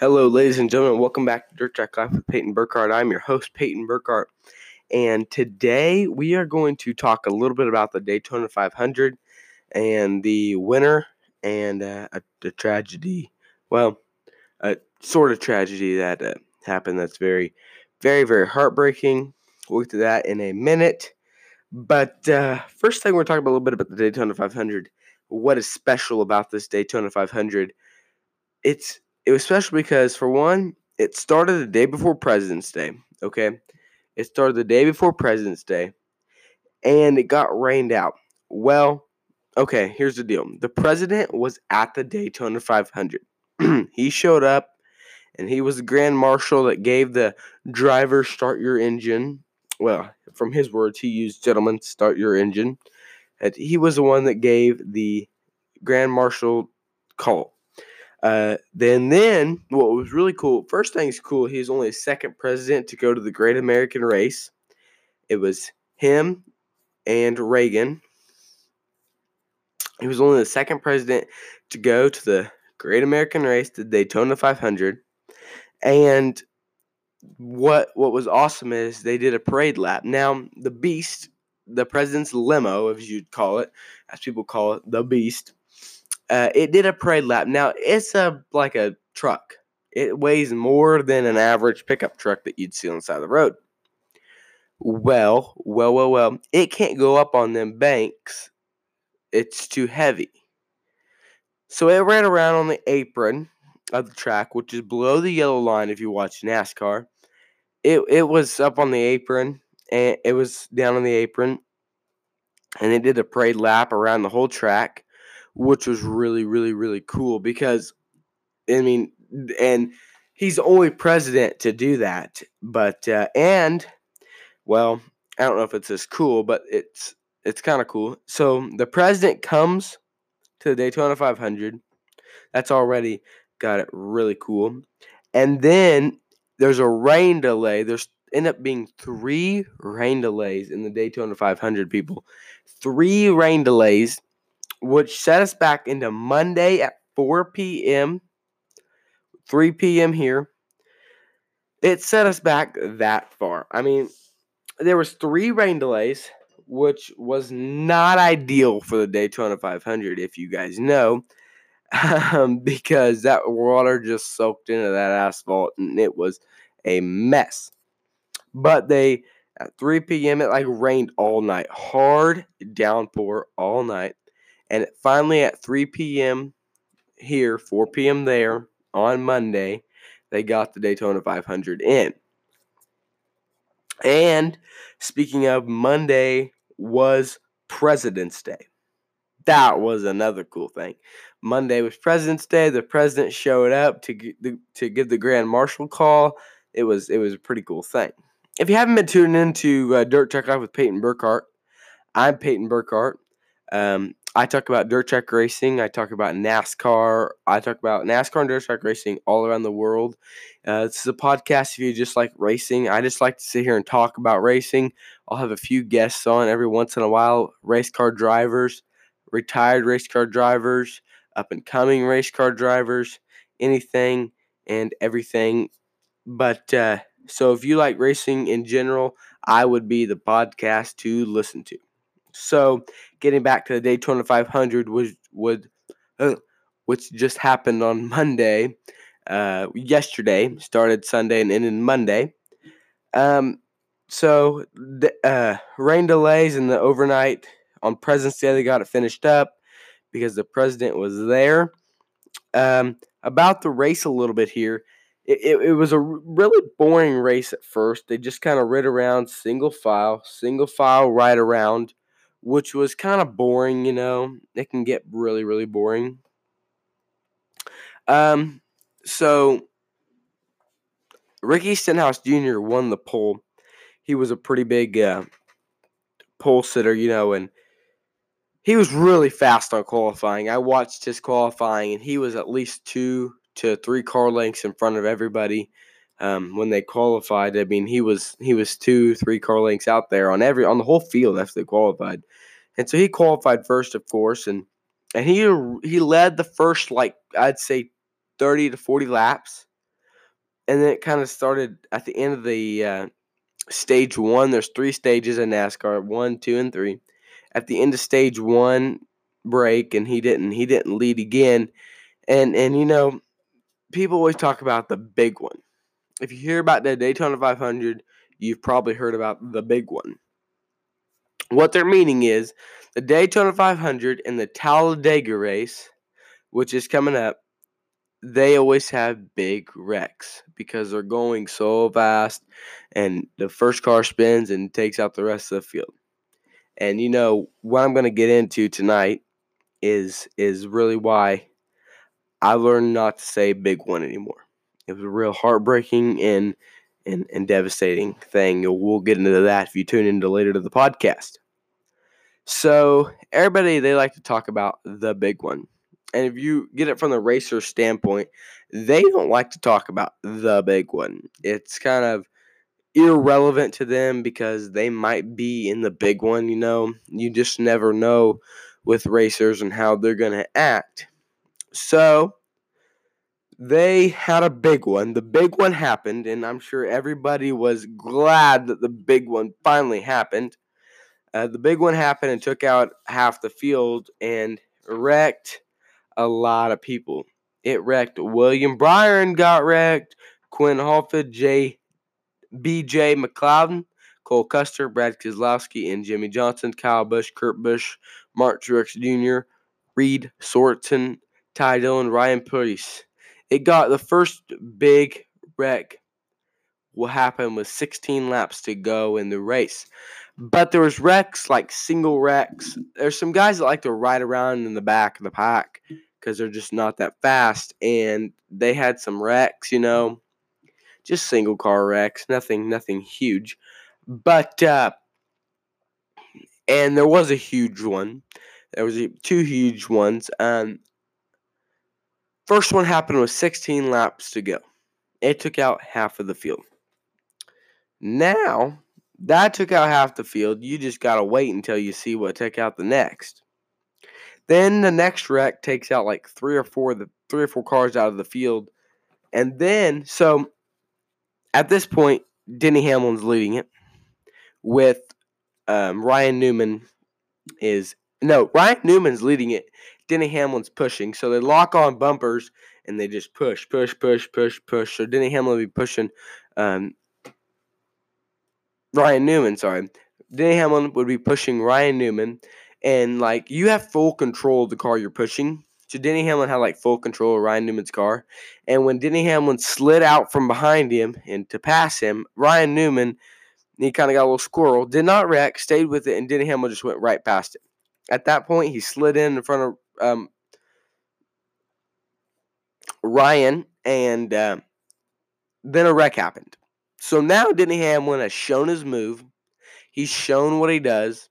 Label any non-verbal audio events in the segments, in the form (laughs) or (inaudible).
Hello, ladies and gentlemen. Welcome back to Dirt Track Life with Peyton Burkhart. I'm your host, Peyton Burkhart. And today we are going to talk a little bit about the Daytona 500 and the winner and uh, a, a, tragedy. Well, a sort of tragedy that uh, happened that's very, very, very heartbreaking. We'll get to that in a minute. But uh, first thing, we're talking about a little bit about the Daytona 500. What is special about this Daytona 500? It's it was special because for one, it started the day before President's Day. Okay, it started the day before President's Day, and it got rained out. Well, okay, here's the deal: the president was at the Daytona 500. (clears throat) he showed up, and he was the grand marshal that gave the driver start your engine. Well, from his words, he used "gentlemen, start your engine." And he was the one that gave the grand marshal call. Uh, then, then what was really cool? First thing's cool. He was only the second president to go to the Great American Race. It was him and Reagan. He was only the second president to go to the Great American Race, the Daytona 500. And what what was awesome is they did a parade lap. Now the Beast, the president's limo, as you'd call it, as people call it, the Beast uh, it did a parade lap. Now it's a like a truck. It weighs more than an average pickup truck that you'd see on the side of the road. Well, well, well, well, it can't go up on them banks. It's too heavy. So it ran around on the apron of the track, which is below the yellow line if you watch NASCAR. It it was up on the apron and it was down on the apron and it did a parade lap around the whole track which was really, really, really cool because, I mean, and he's the only president to do that. But uh, and well, I don't know if it's as cool, but it's it's kind of cool. So the president comes to the Daytona 500. That's already got it really cool. And then there's a rain delay. There's end up being three rain delays in the Daytona 500 people. Three rain delays which set us back into Monday at 4 p.m., 3 p.m. here. It set us back that far. I mean, there was three rain delays, which was not ideal for the Daytona 500, if you guys know, um, (laughs) because that water just soaked into that asphalt and it was a mess. But they at 3 p.m. it like rained all night, hard downpour all night. And finally, at 3 p.m. here, 4 p.m. there on Monday, they got the Daytona 500 in. And speaking of, Monday was President's Day. That was another cool thing. Monday was President's Day. The president showed up to to give the grand marshal call. It was it was a pretty cool thing. If you haven't been tuning into uh, Dirt Track Life with Peyton Burkhart, I'm Peyton Burkhart. Um, I talk about dirt track racing. I talk about NASCAR. I talk about NASCAR and dirt track racing all around the world. Uh, this is a podcast if you just like racing. I just like to sit here and talk about racing. I'll have a few guests on every once in a while race car drivers, retired race car drivers, up and coming race car drivers, anything and everything. But uh, so if you like racing in general, I would be the podcast to listen to. So, getting back to the Daytona 500 was would uh, which just happened on (laughs) Monday, uh, yesterday started Sunday and ended Monday. Um, so the uh, rain delays in the overnight on President's Day they got it finished up because the president was there. Um, about the race a little bit here. It, it, it was a really boring race at first. They just kind of rid around single file, single file right around which was kind of boring, you know. It can get really, really boring. Um, so Ricky Stenhouse Jr. won the pole. He was a pretty big uh, pole sitter, you know, and he was really fast on qualifying. I watched his qualifying, and he was at least two to three car lengths in front of everybody um, when they qualified. I mean, he was he was two, three car lengths out there on every on the whole field after they qualified, and so he qualified first, of course, and and he he led the first like I'd say thirty to forty laps and then it kind of started at the end of the uh, stage one. There's three stages in NASCAR: one, two, and three. At the end of stage one break, and he didn't he didn't lead again. And and you know, people always talk about the big one. If you hear about the Daytona 500, you've probably heard about the big one. What they're meaning is the Daytona 500 and the Talladega race, which is coming up, they always have big wrecks because they're going so fast and the first car spins and takes out the rest of the field. And you know what I'm going to get into tonight is is really why I learned not to say big one anymore. It was a real heartbreaking and and, and devastating thing. We'll get into that if you tune into later to the podcast. So everybody they like to talk about the big one. And if you get it from the racer standpoint, they don't like to talk about the big one. It's kind of irrelevant to them because they might be in the big one, you know. You just never know with racers and how they're going to act. So they had a big one. The big one happened, and I'm sure everybody was glad that the big one finally happened. Uh, the big one happened and took out half the field and wrecked a lot of people. It wrecked William Byron got wrecked, Quinn Halford, J. B.J. McLeod, Cole Custer, Brad Keselowski, and Jimmie Johnson, Kyle Busch, Kurt Busch, Mark Truex Jr., Reed Sorenson, Ty Dillon, Ryan Preece. It got the first big wreck what happened with 16 laps to go in the race. But there was wrecks like single wrecks. There's some guys that like to ride around in the back of the pack because they're just not that fast, and they had some wrecks, you know, just single car wrecks, nothing, nothing huge. But uh, and there was a huge one. There was two huge ones. Um, first one happened with 16 laps to go. It took out half of the field. Now that took out half the field. You just gotta wait until you see what took out the next. Then the next wreck takes out like three or four the three or four cars out of the field, and then so at this point, Denny Hamlin's leading it with um, Ryan Newman is no Ryan Newman's leading it. Denny Hamlin's pushing, so they lock on bumpers and they just push, push, push, push, push. So Denny Hamlin will be pushing um, Ryan Newman. Sorry, Denny Hamlin would be pushing Ryan Newman, and like you have full control of the car you're pushing. So Denny Hamlin had like full control of Ryan Newman's car, and when Denny Hamlin slid out from behind him and to pass him, Ryan Newman he kind of got a little squirrel, did not wreck, stayed with it, and Denny Hamlin just went right past it. At that point, he slid in in front of um, Ryan, and uh, then a wreck happened. So now Denny Hamlin has shown his move. He's shown what he does,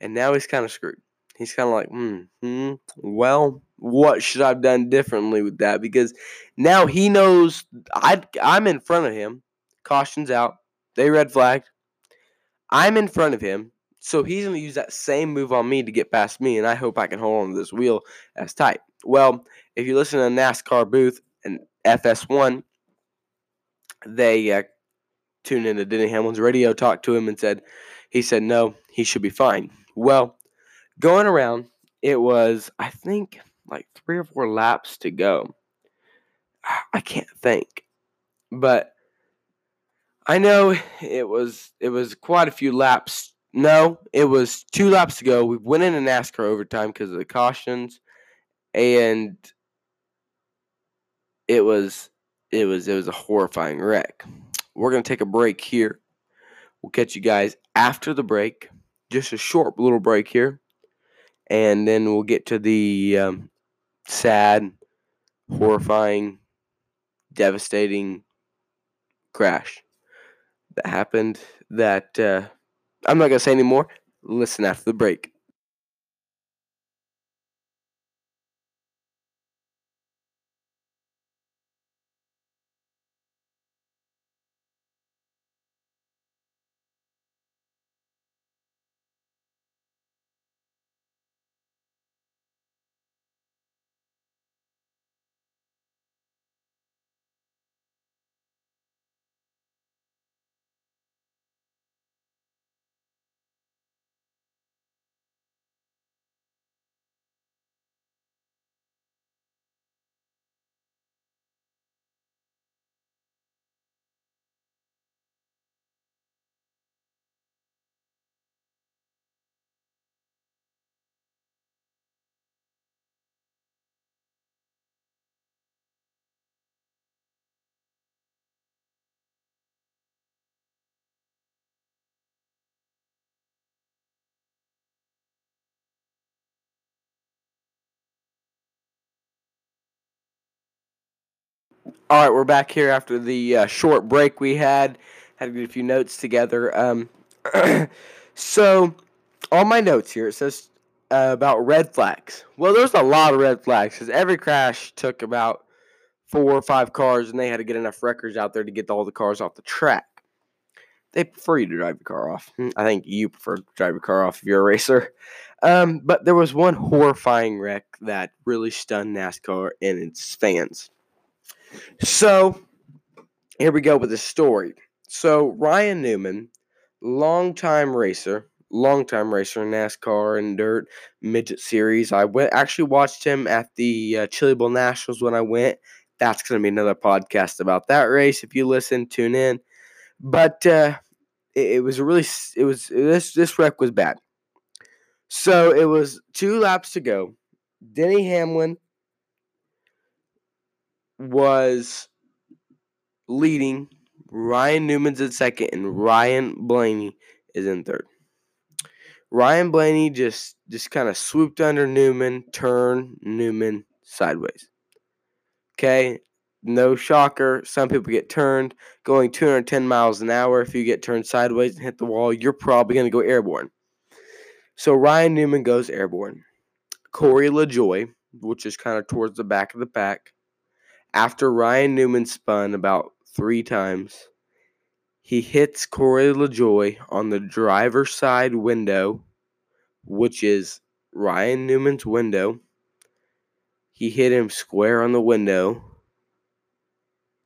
and now he's kind of screwed. He's kind of like, hmm, hmm, well, what should I've done differently with that? Because now he knows I I'm in front of him. Caution's out. They red flagged. I'm in front of him, so he's going to use that same move on me to get past me, and I hope I can hold on to this wheel as tight. Well, if you listen to NASCAR booth and FS1, they uh, tuned into Denny Hamlin's radio, talked to him, and said, he said, no, he should be fine. Well, going around, it was, I think, like three or four laps to go. I can't think. But I know it was it was quite a few laps. No, it was two laps to go. We went in into NASCAR overtime because of the cautions, and it was it was it was a horrifying wreck. We're gonna take a break here. We'll catch you guys after the break. Just a short little break here, and then we'll get to the um, sad, horrifying, devastating crash that happened that uh, I'm not going to say anymore. Listen after the break. All right, we're back here after the uh, short break we had. Had to get a few notes together. Um, (clears throat) so, on my notes here, it says uh, about red flags. Well, there's a lot of red flags because every crash took about four or five cars, and they had to get enough records out there to get all the cars off the track. They prefer you to drive your car off. Hmm, I think you prefer to drive your car off if you're a racer. Um, but there was one horrifying wreck that really stunned NASCAR and its fans. So here we go with the story. So Ryan Newman, longtime racer, longtime racer in NASCAR and dirt midget series. I went actually watched him at the uh, Chili Bowl Nationals when I went. That's going to be another podcast about that race. If you listen, tune in. But uh, it, it was really it was this this wreck was bad. So it was two laps to go. Denny Hamlin was leading. Ryan Newman's in second, and Ryan Blaney is in third. Ryan Blaney just just kind of swooped under Newman, turned Newman sideways. Okay, no shocker. Some people get turned going 210 miles an hour. If you get turned sideways and hit the wall, you're probably going to go airborne. So Ryan Newman goes airborne. Corey LaJoie, which is kind of towards the back of the pack, after Ryan Newman spun about three times, he hits Corey LaJoie on the driver's side window, which is Ryan Newman's window. He hit him square on the window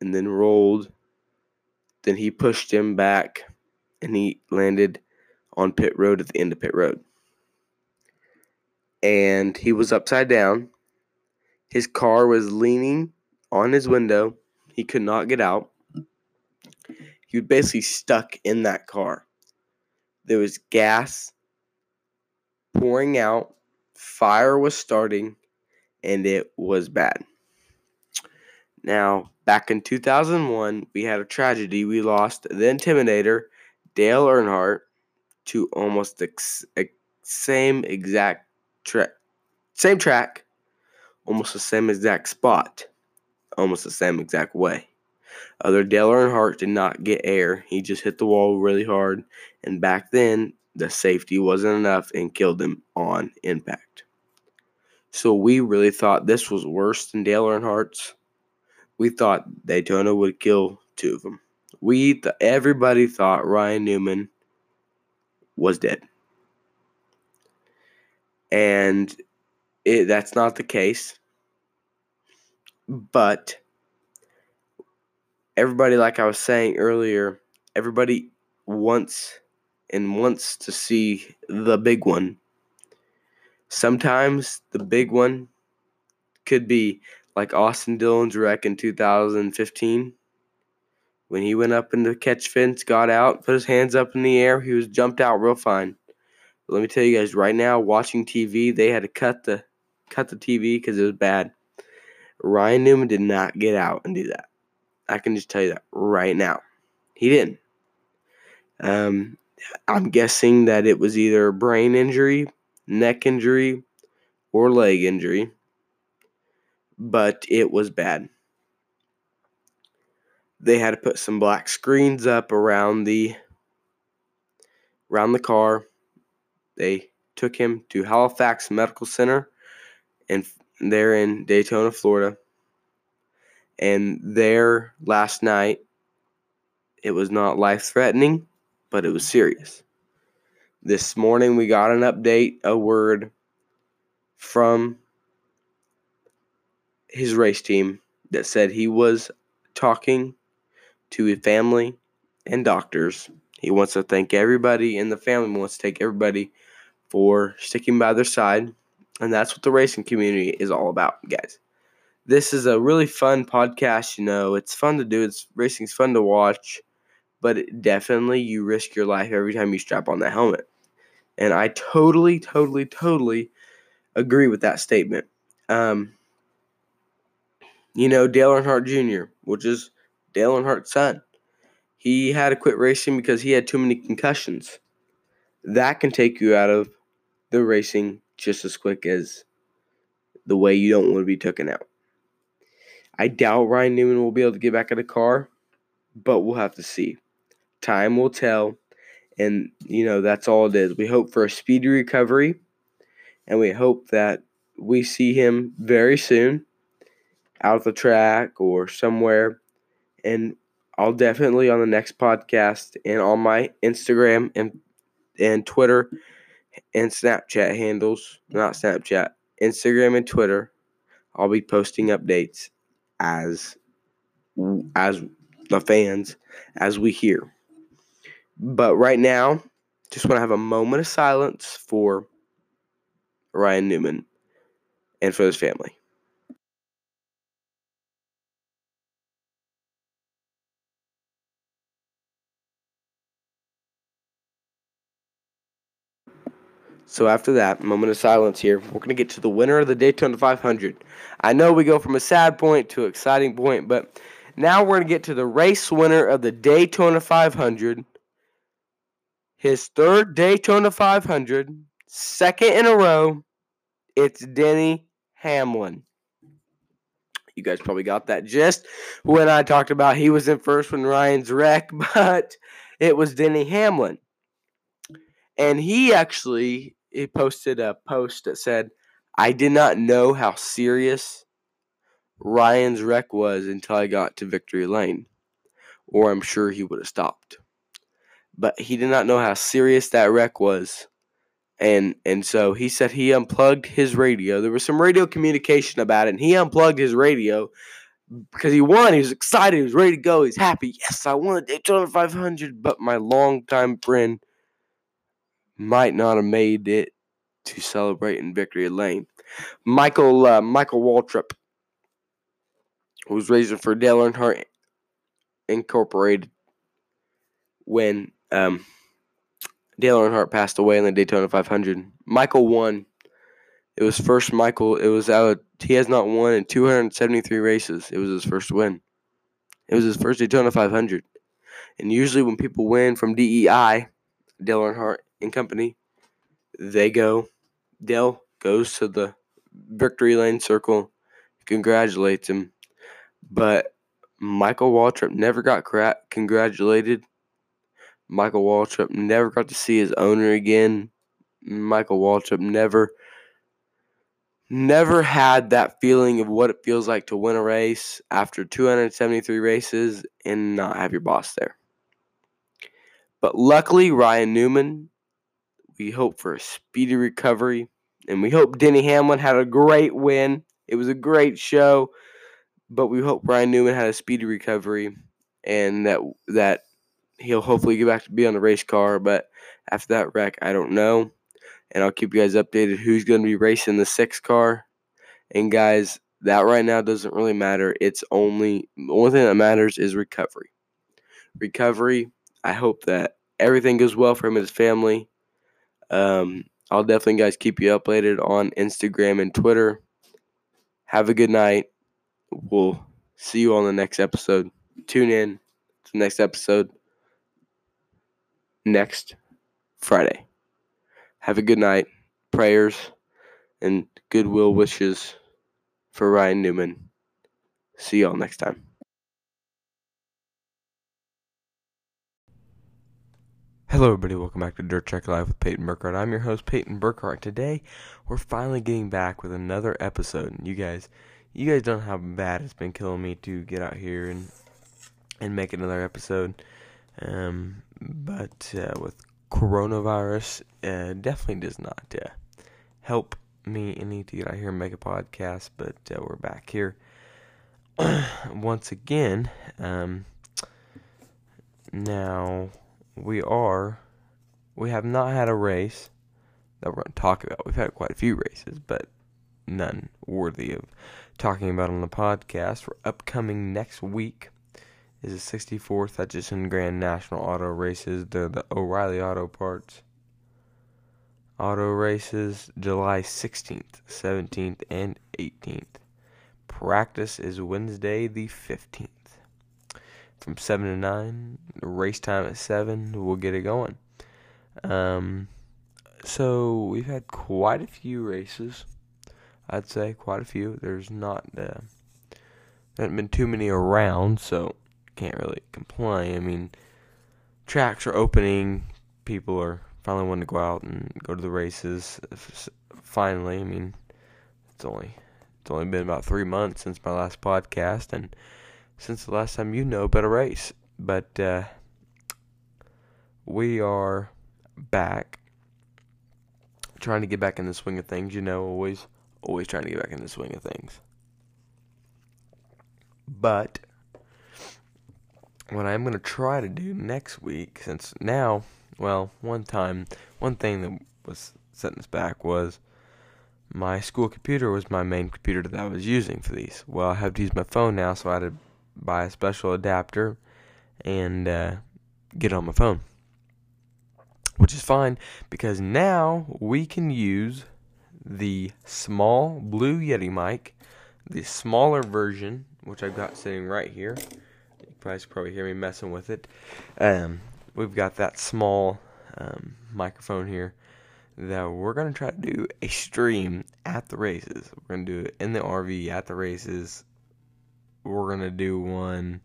and then rolled. Then he pushed him back and he landed on pit road at the end of pit road. And he was upside down. His car was leaning on his window. He could not get out. He was basically stuck in that car. There was gas pouring out, fire was starting, and it was bad. Now, back in 2001, we had a tragedy. We lost the Intimidator, Dale Earnhardt, to almost the same exact track, same track, almost the same exact spot almost the same exact way. Other Dale Earnhardt did not get air. He just hit the wall really hard. And back then, the safety wasn't enough and killed him on impact. So we really thought this was worse than Dale Earnhardt's. We thought Daytona would kill two of them. We th- everybody thought Ryan Newman was dead. And it, that's not the case. But everybody, like I was saying earlier, everybody wants and wants to see the big one. Sometimes the big one could be like Austin Dillon's wreck in 2015 when he went up in the catch fence, got out, put his hands up in the air, he was jumped out real fine. But let me tell you guys, right now, watching TV, they had to cut the cut the TV because it was bad. Ryan Newman did not get out and do that. I can just tell you that right now. He didn't. Um, I'm guessing that it was either a brain injury, neck injury, or leg injury, but it was bad. They had to put some black screens up around the around the car. They took him to Halifax Medical Center and they're in Daytona, Florida. And there last night, it was not life threatening, but it was serious. This morning, we got an update, a word from his race team that said he was talking to his family and doctors. He wants to thank everybody, and the family wants to thank everybody for sticking by their side and that's what the racing community is all about, guys. This is a really fun podcast, you know. It's fun to do. It's racing's fun to watch, but it, definitely you risk your life every time you strap on that helmet. And I totally, totally, totally agree with that statement. Um, you know, Dale Earnhardt Jr., which is Dale Earnhardt's son, he had to quit racing because he had too many concussions. That can take you out of the racing just as quick as the way you don't want to be taken out. I doubt Ryan Newman will be able to get back in the car, but we'll have to see. Time will tell, and you know that's all it is. We hope for a speedy recovery, and we hope that we see him very soon out of the track or somewhere. And I'll definitely on the next podcast and on my Instagram and and Twitter and Snapchat handles, not Snapchat, Instagram and Twitter, I'll be posting updates as as the fans as we hear. But right now, just want to have a moment of silence for Ryan Newman and for his family. So after that moment of silence here, we're going to get to the winner of the Daytona 500. I know we go from a sad point to an exciting point, but now we're going to get to the race winner of the Daytona 500. His third Daytona 500, second in a row. It's Denny Hamlin. You guys probably got that gist when I talked about he was in first when Ryan's wreck, (laughs) but it was Denny Hamlin. And he actually he posted a post that said, I did not know how serious Ryan's wreck was until I got to victory lane, or I'm sure he would have stopped. But he did not know how serious that wreck was. And and so he said he unplugged his radio. There was some radio communication about it, and he unplugged his radio because he won. He was excited. He was ready to go. He's happy. Yes, I won a Daytona 500. But my longtime friend might not have made it to celebrate in victory lane. Michael uh, Michael Waltrip was racing for Dale Earnhardt Incorporated when um, Dale Earnhardt passed away in the Daytona 500. Michael won. It was first Michael. It was out. He has not won in 273 races. It was his first win. It was his first Daytona 500. And usually, when people win from DEI, Dale Earnhardt and Company, they go. Dale goes to the victory lane circle, congratulates him, but Michael Waltrip never got cra- congratulated. Michael Waltrip never got to see his owner again. Michael Waltrip never never had that feeling of what it feels like to win a race after 273 races and not have your boss there. But luckily, Ryan Newman, we hope for a speedy recovery, and we hope Denny Hamlin had a great win. It was a great show, but we hope Brian Newman had a speedy recovery and that that he'll hopefully get back to be on the race car. But after that wreck, I don't know. And I'll keep you guys updated who's going to be racing the six car. And guys, that right now doesn't really matter. It's only the only thing that matters is recovery. Recovery. I hope that everything goes well for him and his family. Um, I'll definitely guys keep you updated on Instagram and Twitter. Have a good night. We'll see you on the next episode. Tune in to the next episode next Friday. Have a good night. Prayers and goodwill wishes for Ryan Newman. See y'all next time. Hello, everybody. Welcome back to Dirt Track Live with Peyton Burkhart. I'm your host, Peyton Burkhart. Today, we're finally getting back with another episode. You guys, you guys don't know how bad it's been killing me to get out here and and make another episode. Um, but uh, with coronavirus, uh, definitely does not uh, help me any to get out here and make a podcast. But uh, we're back here (clears throat) once again. Um, now we are, we have not had a race that we're going to talk about. We've had quite a few races, but none worthy of talking about on the podcast. For upcoming next week is the 64th Hutchinson Grand National Auto Races. They're the O'Reilly Auto Parts Auto Races, July 16th, 17th, and 18th. Practice is Wednesday the 15th. From 7 to 9, race time at 7, we'll get it going. Um, so we've had quite a few races. I'd say quite a few. There's not uh, there haven't been too many around, so can't really complain. I mean, tracks are opening. People are finally wanting to go out and go to the races. Finally, I mean, it's only it's only been about three months since my last podcast, and since the last time you know about a race. But uh, we are back, trying to get back in the swing of things. You know, always always trying to get back in the swing of things. But what I'm going to try to do next week, since now, well, one time, one thing that was setting us back was my school computer was my main computer that I was using for these. Well, I have to use my phone now, so I had to buy a special adapter and uh, get on my phone. Which is fine because now we can use the small Blue Yeti mic, the smaller version, which I've got sitting right here. You guys probably hear me messing with it. Um, we've got that small um, microphone here that we're going to try to do a stream at the races. We're going to do it in the RV at the races. We're to do one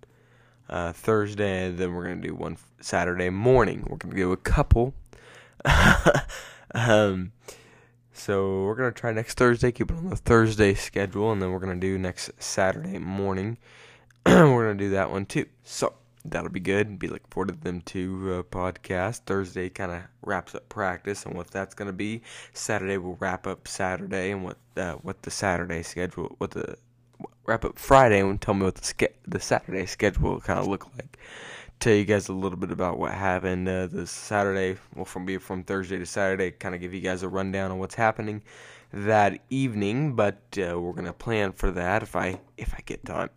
uh, Thursday, then we're to do one Saturday morning. We're to do a couple. (laughs) um, so we're to try next Thursday, keep it on the Thursday schedule, and then we're to do next Saturday morning. (clears throat) we're to do that one too. So that'll be good. Be looking forward to them two uh, podcasts. Thursday kind of wraps up practice and what that's to be. Saturday will wrap up Saturday and what uh, what the Saturday schedule, what the wrap up Friday and tell me what the ske- the Saturday schedule kind of look like. Tell you guys a little bit about what happened uh, this Saturday. Well, from be from Thursday to Saturday, kind of give you guys a rundown on what's happening that evening. But uh, we're gonna plan for that if I if I get time.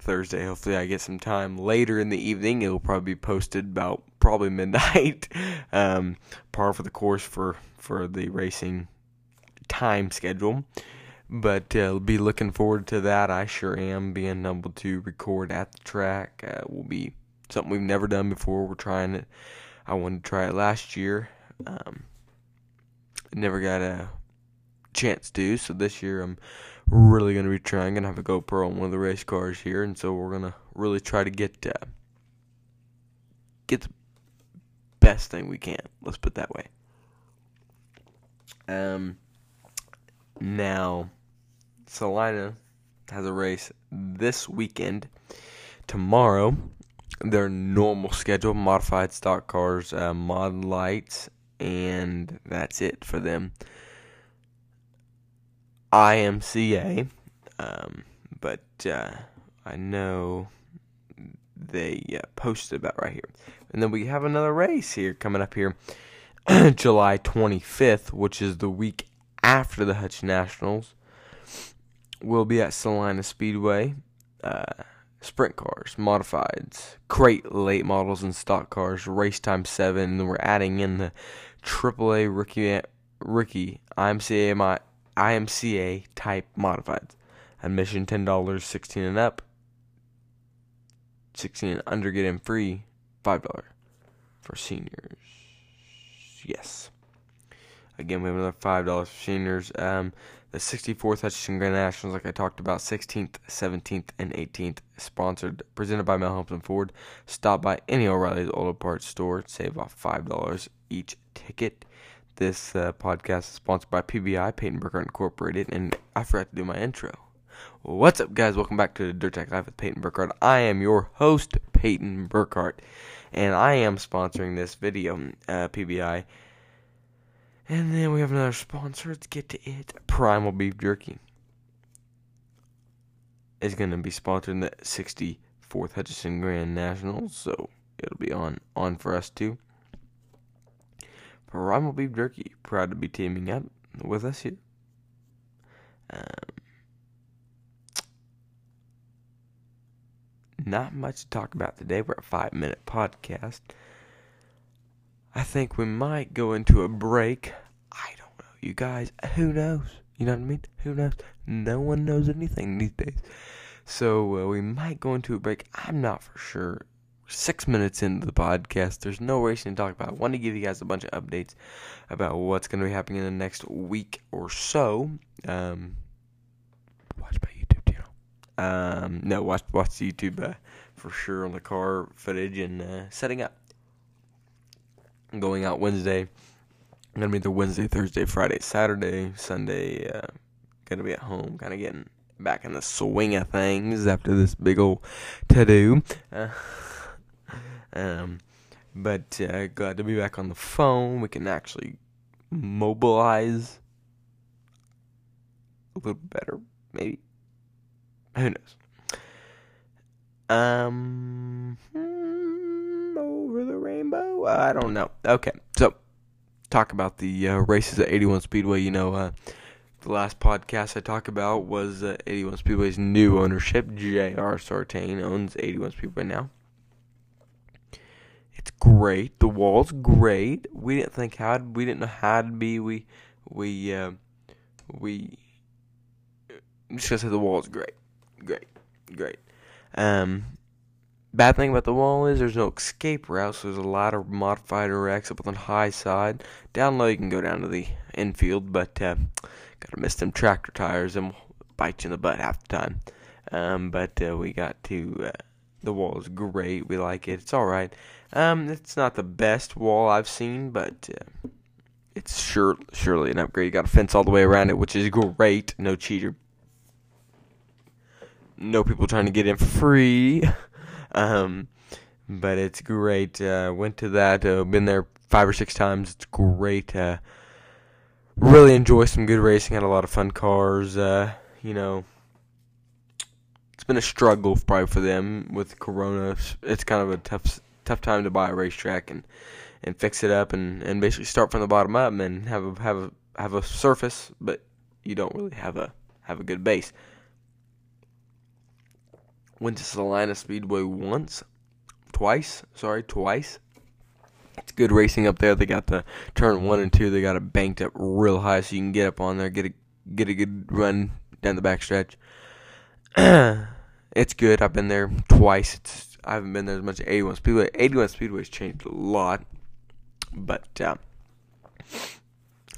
Thursday. Hopefully, I get some time later in the evening. It'll probably be posted about probably (laughs) midnight. um, par for the course for for the racing time schedule. But uh, be looking forward to that. I sure am being able to record at the track. Uh, will be something we've never done before. We're trying it. I wanted to try it last year. Um, never got a chance to, so this year I'm really gonna be trying. Gonna have a GoPro on one of the race cars here, and so we're gonna really try to get uh, get the best thing we can. Let's put it that way. Um. Now, Salina has a race this weekend. Tomorrow, their normal schedule, modified stock cars, uh, mod lights, and that's it for them. IMCA, um, but uh, I know they uh, posted about right here. And then we have another race here coming up here, (clears throat) July 25th, which is the week after the Hutch Nationals. We'll be at Salina Speedway. Uh, sprint cars, modifieds, crate late models, and stock cars. Race time seven. And we're adding in the AAA rookie, rookie IMCA my, IMCA type modifieds. Admission ten dollars, sixteen and up. Sixteen and under get in free, five dollars for seniors. Yes. Again, we have another five dollars for seniors. Um, the 64th Hutchinson Grand Nationals, like I talked about, 16th, 17th, and 18th, sponsored, presented by Mel Humpton Ford. Stop by any O'Reilly's Auto Parts store, save off five dollars each ticket. This uh, podcast is sponsored by PBI, Peyton Burkhart Incorporated, and I forgot to do my intro. What's up, guys? Welcome back to Dirt Tech Live with Peyton Burkhart. I am your host, Peyton Burkhart, and I am sponsoring this video, uh, PBI. And then we have another sponsor. Let's get to it. Primal Beef Jerky is going to be sponsoring the 64th Hutchinson Grand Nationals, so it'll be on on for us too. Primal Beef Jerky, proud to be teaming up with us here. Um, not much to talk about today. We're a five minute podcast. I think we might go into a break. I don't know. You guys, who knows? You know what I mean? Who knows? No one knows anything these days. So uh, we might go into a break. I'm not for sure six minutes into the podcast. There's no racing to talk about. I want to give you guys a bunch of updates about what's going to be happening in the next week or so. Um, watch my YouTube channel. Um, no, watch watch YouTube uh, for sure on the car footage and uh, setting up. Going out Wednesday. I'm gonna be there Wednesday, Thursday, Friday, Saturday, Sunday. Uh, gonna be at home, kind of getting back in the swing of things after this big old to do. Uh, (laughs) um, but uh, glad to be back on the phone. We can actually mobilize a little better, maybe. Who knows? Um, hmm, the rainbow. I don't know. Okay, so talk about the uh, races at 81 Speedway. You know, uh, the last podcast I talked about was uh, 81 Speedway's new ownership. J.R. Sartain owns 81 Speedway now. It's great. The wall's great. We didn't think how we didn't know how to be. We we uh, we. I'm just gonna say the wall's great, great, great. Um, bad thing about the wall is there's no escape route, so there's a lot of modified wrecks up on the high side. Down low, you can go down to the infield, but uh, gotta miss them tractor tires and bite you in the butt half the time. Um, but uh, we got to. Uh, the wall is great. We like it. It's all right. Um, it's not the best wall I've seen, but uh, it's sure surely an upgrade. You got a fence all the way around it, which is great. No cheater. No people trying to get in free. (laughs) um, but it's great. Uh, went to that. Uh, been there five or six times. It's great. Uh, really enjoy some good racing. Had a lot of fun cars. Uh, you know, it's been a struggle probably for them with Corona. It's kind of a tough tough time to buy a racetrack and and fix it up and, and basically start from the bottom up and have a have a have a surface, but you don't really have a have a good base. Went to Salina Speedway once, twice. Sorry, twice. It's good racing up there. They got the turn one and two. They got it banked up real high, so you can get up on there, get a get a good run down the backstretch. (clears throat) it's good. I've been there twice. It's I haven't been there as much as 81 Speedway. 81 Speedway's changed a lot, but uh,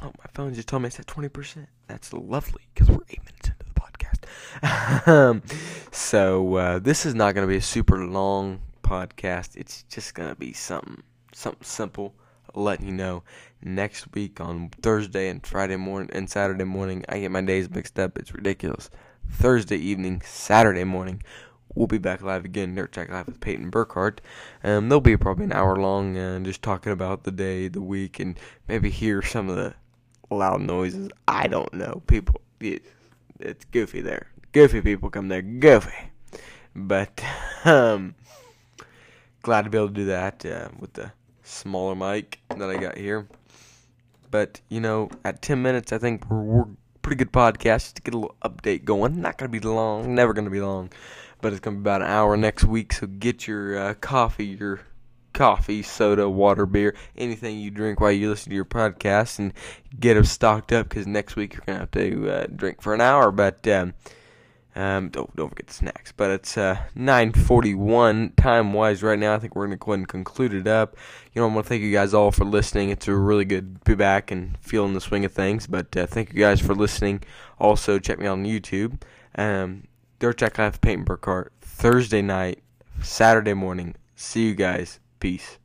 oh, my phone just told me it's at 20%. That's lovely because we're eight minutes. Um, so uh, this is not going to be a super long podcast. It's just going to be something something simple. Letting you know next week on Thursday and Friday morning and Saturday morning. I get my days mixed up. It's ridiculous. Thursday evening, Saturday morning we'll be back live again, Nerd Track Live with Peyton Burkhart. Um, they'll be probably an hour long and just talking about the day, the week, and maybe hear some of the loud noises. I don't know. People, it, it's goofy there. Goofy people come there, goofy. But, (laughs) um, glad to be able to do that uh, with the smaller mic that I got here. But, you know, at 10 minutes, I think we're, we're pretty good podcast to get a little update going. Not to be long, never to be long but it's gonna be about an hour next week. So get your uh, coffee, your coffee, soda, water, beer, anything you drink while you listen to your podcast, and get them stocked up because next week you're gonna have to uh, drink for an hour. But um, um, don't don't forget the snacks. But it's uh, 9:41 time wise right now. I think we're gonna go ahead and conclude it up. You know, I want to thank you guys all for listening. It's a really good be back and feeling the swing of things. But uh, thank you guys for listening. Also, check me out on YouTube. Um, Dirt Track Live Peyton Burkhart Thursday night, Saturday morning. See you guys. Peace.